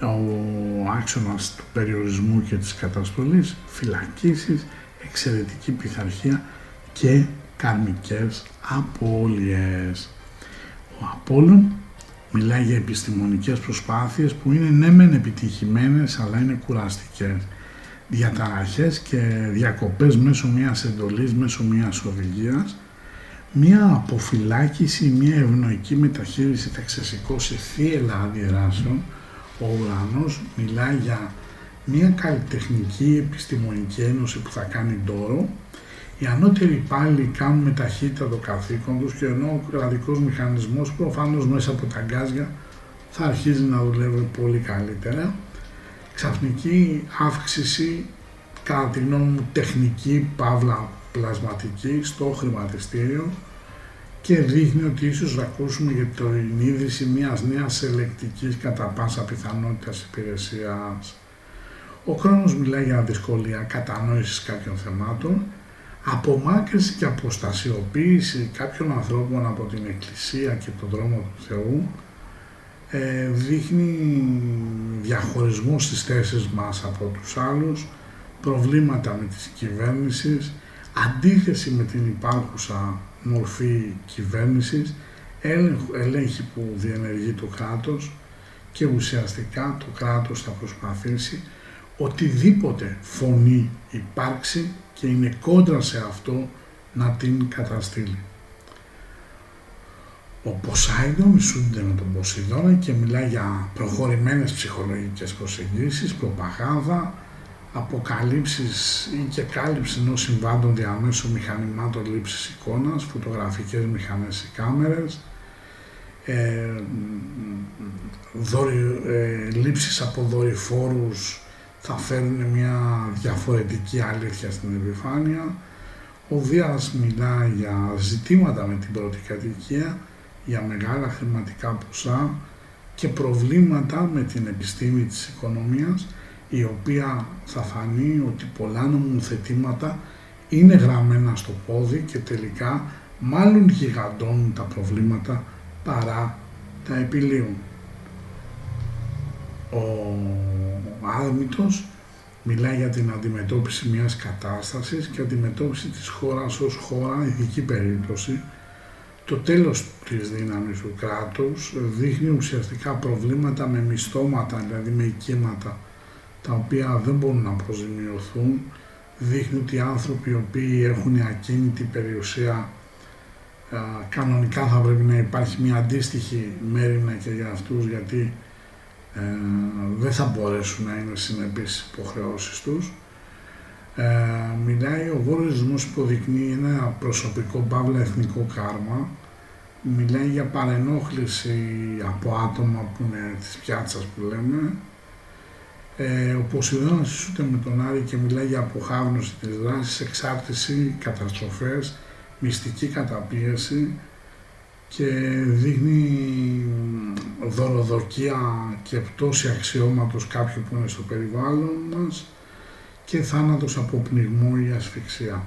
ο άξονας του περιορισμού και της καταστολής, φυλακίσεις, εξαιρετική πειθαρχία και καρμικές απώλειες. Ο Απόλλων Μιλάει για επιστημονικές προσπάθειες που είναι ναι μεν επιτυχημένες αλλά είναι κουραστικές. Διαταραχές και διακοπές μέσω μιας εντολής, μέσω μιας οδηγίας. Μια αποφυλάκηση, μια ευνοϊκή μεταχείριση θα ξεσηκώσει θύελα αντιδράσεων. Ο ουρανός μιλάει για μια καλλιτεχνική επιστημονική ένωση που θα κάνει τόρο οι ανώτεροι υπάλληλοι κάνουν με ταχύτητα το καθήκον τους και ενώ ο κρατικός μηχανισμός προφανώς μέσα από τα γκάζια θα αρχίζει να δουλεύει πολύ καλύτερα. Ξαφνική αύξηση, κατά τη γνώμη μου, τεχνική, παύλα, πλασματική στο χρηματιστήριο και δείχνει ότι ίσως θα ακούσουμε για την ίδρυση μιας νέας ελεκτικής κατά πάσα πιθανότητα υπηρεσίας. Ο χρόνος μιλάει για δυσκολία κατανόησης κάποιων θεμάτων απομάκρυνση και αποστασιοποίηση κάποιων ανθρώπων από την Εκκλησία και τον δρόμο του Θεού ε, δείχνει διαχωρισμό στις θέσεις μας από τους άλλους, προβλήματα με τις κυβέρνησης, αντίθεση με την υπάρχουσα μορφή κυβέρνησης, έλεγχη που διενεργεί το κράτος και ουσιαστικά το κράτος θα προσπαθήσει οτιδήποτε φωνή υπάρξει και είναι κόντρα σε αυτό να την καταστήλει. Ο Ποσάιντον μισούνται με τον Ποσειδώνα και μιλάει για προχωρημένες ψυχολογικές προσεγγίσεις, προπαγάνδα, αποκαλύψεις ή και κάλυψη ενός συμβάντων διαμέσου μηχανημάτων λήψης εικόνας, φωτογραφικές μηχανές ή κάμερες, ε, δορυ, ε, λήψεις από δορυφόρους θα φέρουν μια διαφορετική αλήθεια στην επιφάνεια. Ο Δίας μιλά για ζητήματα με την πρώτη κατοικία, για μεγάλα χρηματικά ποσά και προβλήματα με την επιστήμη της οικονομίας, η οποία θα φανεί ότι πολλά νομοθετήματα είναι γραμμένα στο πόδι και τελικά μάλλον γιγαντώνουν τα προβλήματα παρά τα επιλύουν. Ο Άδμητος μιλάει για την αντιμετώπιση μιας κατάστασης και αντιμετώπιση της χώρας ως χώρα, ειδική περίπτωση. Το τέλος της δύναμης του κράτους δείχνει ουσιαστικά προβλήματα με μισθώματα, δηλαδή με οικήματα, τα οποία δεν μπορούν να αποζημιωθούν. Δείχνει ότι οι άνθρωποι οι οποίοι έχουν ακίνητη περιουσία κανονικά θα πρέπει να υπάρχει μια αντίστοιχη μέρημνα και για αυτούς γιατί ε, δεν θα μπορέσουν να είναι συνεπείς στις υποχρεώσεις τους. Ε, μιλάει, ο βορισμός υποδεικνύει ένα προσωπικό παύλα εθνικό κάρμα. Μιλάει για παρενόχληση από άτομα που είναι της πιάτσας που λέμε. Ε, ο Ποσειδώνας ισούται με τον Άρη και μιλάει για αποχάβνωση της δράσης, εξάρτηση, καταστροφές, μυστική καταπίεση, και δείχνει δωροδοκία και πτώση αξιώματος κάποιου που είναι στο περιβάλλον μας και θάνατος από πνιγμό ή ασφυξία.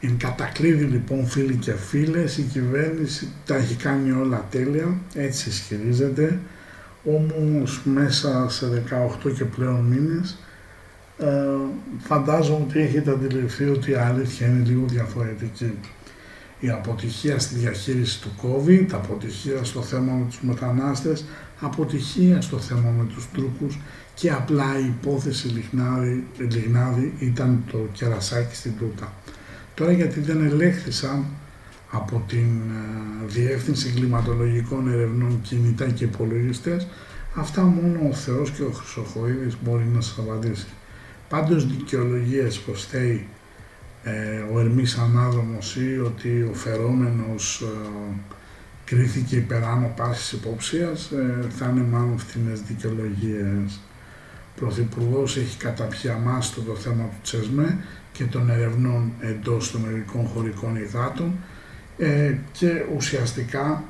Εν κατακλείδη λοιπόν φίλοι και φίλες, η κυβέρνηση τα έχει κάνει όλα τέλεια, έτσι ισχυρίζεται, όμως μέσα σε 18 και πλέον μήνες ε, φαντάζομαι ότι έχετε αντιληφθεί ότι η αλήθεια είναι λίγο διαφορετική η αποτυχία στη διαχείριση του COVID, αποτυχία στο θέμα με τους μετανάστες, αποτυχία στο θέμα με τους Τούρκους και απλά η υπόθεση Λιγνάδη, Λιγνάδη ήταν το κερασάκι στην τούτα. Τώρα γιατί δεν ελέγχθησαν από την ε, Διεύθυνση Κλιματολογικών Ερευνών κινητά και υπολογιστές, αυτά μόνο ο Θεός και ο Χρυσοχοίδης μπορεί να σας απαντήσει. Πάντως δικαιολογίες προς θέη ε, ο Ερμής Ανάδρομος ή ότι ο φερόμενος ε, κρίθηκε υπεράνω πάσης υποψίας ε, θα είναι μάλλον φθηνές δικαιολογίες. Ο Πρωθυπουργός έχει καταπιεί αμάστο το θέμα του Τσεσμέ και των ερευνών εντός των ελληνικών χωρικών υδάτων ε, και ουσιαστικά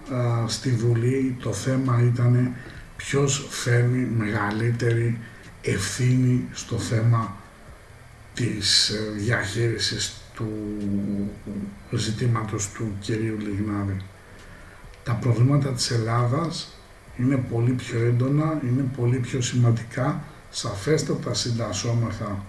στη Βουλή το θέμα ήταν ποιος φέρνει μεγαλύτερη ευθύνη στο θέμα της ε, διαχείρισης του ζητήματος του κυρίου Λιγνάδη. Τα προβλήματα της Ελλάδας είναι πολύ πιο έντονα, είναι πολύ πιο σημαντικά, σαφέστατα συντασσόμεθα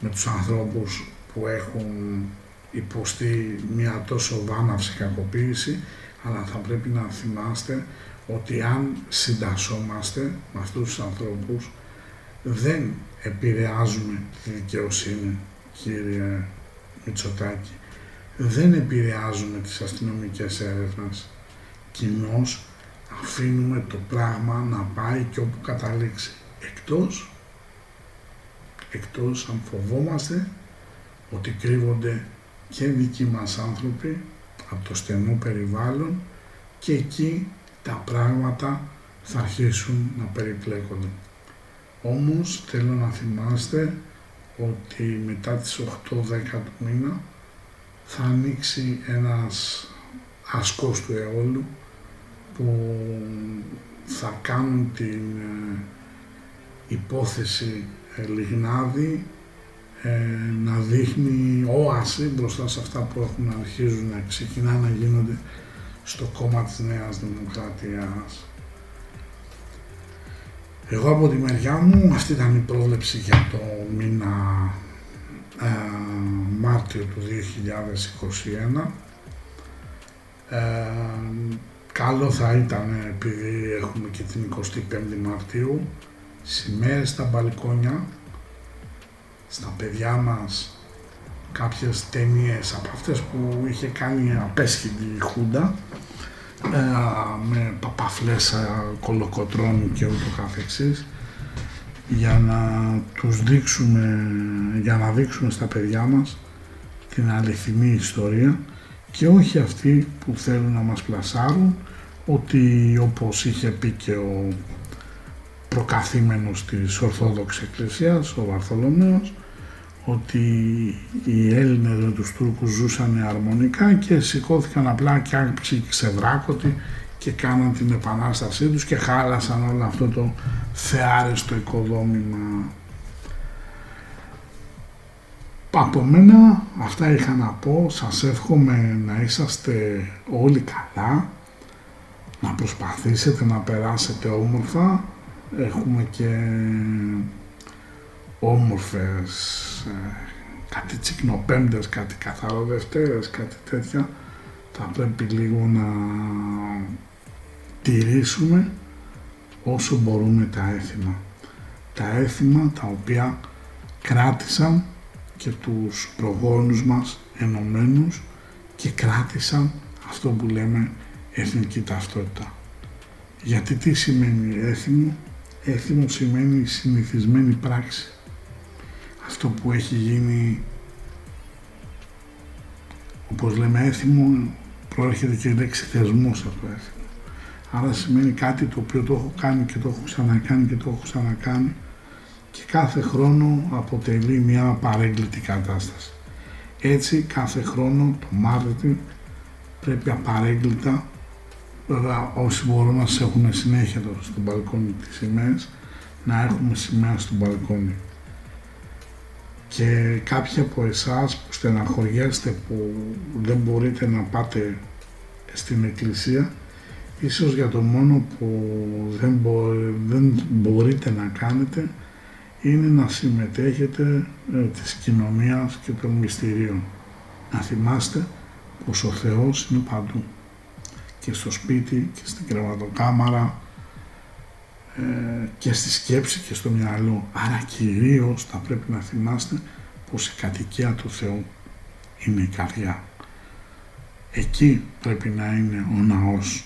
με τους ανθρώπους που έχουν υποστεί μια τόσο βάναυση κακοποίηση, αλλά θα πρέπει να θυμάστε ότι αν συντασσόμαστε με αυτούς τους ανθρώπους δεν επηρεάζουμε τη δικαιοσύνη, κύριε Μητσοτάκη. Δεν επηρεάζουμε τις αστυνομικές έρευνες. Κοινώς αφήνουμε το πράγμα να πάει και όπου καταλήξει. Εκτός, εκτός αν φοβόμαστε ότι κρύβονται και δικοί μας άνθρωποι από το στενό περιβάλλον και εκεί τα πράγματα θα αρχίσουν να περιπλέκονται. Όμως θέλω να θυμάστε ότι μετά τις 8-10 του μήνα θα ανοίξει ένας ασκός του αιώλου που θα κάνουν την ε, υπόθεση ε, Λιγνάδη ε, να δείχνει όαση μπροστά σε αυτά που έχουν αρχίζουν να ξεκινά να γίνονται στο κόμμα της Νέας Δημοκρατίας. Εγώ από τη μεριά μου αυτή ήταν η πρόβλεψη για το μήνα ε, Μάρτιο του 2021. Ε, καλό θα ήταν επειδή έχουμε και την 25η Μαρτίου σημαίες στα μπαλκόνια στα παιδιά μας κάποιες ταινίες από αυτές που είχε κάνει απέσχυντη η Χούντα ε, με παπαφλέσα, κολοκοτρώνη και ούτω καθεξής για να τους δείξουμε, για να δείξουμε στα παιδιά μας την αληθινή ιστορία και όχι αυτοί που θέλουν να μας πλασάρουν ότι όπως είχε πει και ο προκαθήμενος της Ορθόδοξης Εκκλησίας, ο Βαρθολομέος, ότι οι Έλληνες με τους Τούρκους ζούσαν αρμονικά και σηκώθηκαν απλά και άρχισε ξεδράκωτοι και κάναν την επανάστασή τους και χάλασαν όλο αυτό το θεάρεστο οικοδόμημα. Από μένα αυτά είχα να πω, σας εύχομαι να είσαστε όλοι καλά, να προσπαθήσετε να περάσετε όμορφα, έχουμε και όμορφες, ε, κάτι τσικνοπέμπτες, κάτι καθαροδευτέρες, κάτι τέτοια, θα πρέπει λίγο να τηρήσουμε όσο μπορούμε τα έθιμα. Τα έθιμα τα οποία κράτησαν και τους προγόνους μας ενωμένους και κράτησαν αυτό που λέμε εθνική ταυτότητα. Γιατί τι σημαίνει έθιμο, έθιμο σημαίνει συνηθισμένη πράξη αυτό που έχει γίνει όπως λέμε έθιμο προέρχεται και η λέξη θεσμός από το έθιμο. Άρα σημαίνει κάτι το οποίο το έχω κάνει και το έχω ξανακάνει και το έχω ξανακάνει και κάθε χρόνο αποτελεί μια παρέγκλητη κατάσταση. Έτσι κάθε χρόνο το Μάρτιο πρέπει απαρέγκλητα βέβαια όσοι μπορούν να σε έχουν συνέχεια τώρα στο μπαλκόνι τις σημαίες να έχουμε σημαία στο μπαλκόνι και κάποιοι από εσάς που στεναχωριέστε που δεν μπορείτε να πάτε στην εκκλησία ίσως για το μόνο που δεν, δεν μπορείτε να κάνετε είναι να συμμετέχετε ε, της κοινωνίας και των μυστηρίων. Να θυμάστε πως ο Θεός είναι παντού και στο σπίτι και στην κρεβατοκάμαρα ε, και στη σκέψη και στο μυαλό. Άρα κυρίως θα πρέπει να θυμάστε πως η κατοικία του Θεού είναι η καρδιά. Εκεί πρέπει να είναι ο ναός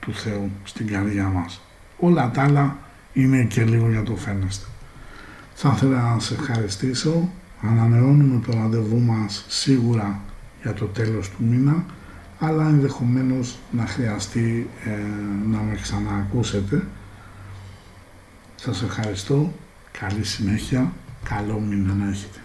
του Θεού στην καρδιά μας. Όλα τα άλλα είναι και λίγο για το φαίνεστε. Θα ήθελα να σε ευχαριστήσω. Ανανεώνουμε το ραντεβού μας σίγουρα για το τέλος του μήνα αλλά ενδεχομένως να χρειαστεί ε, να με ξαναακούσετε σας ευχαριστώ. Καλή συνέχεια. Καλό μήνα να έχετε.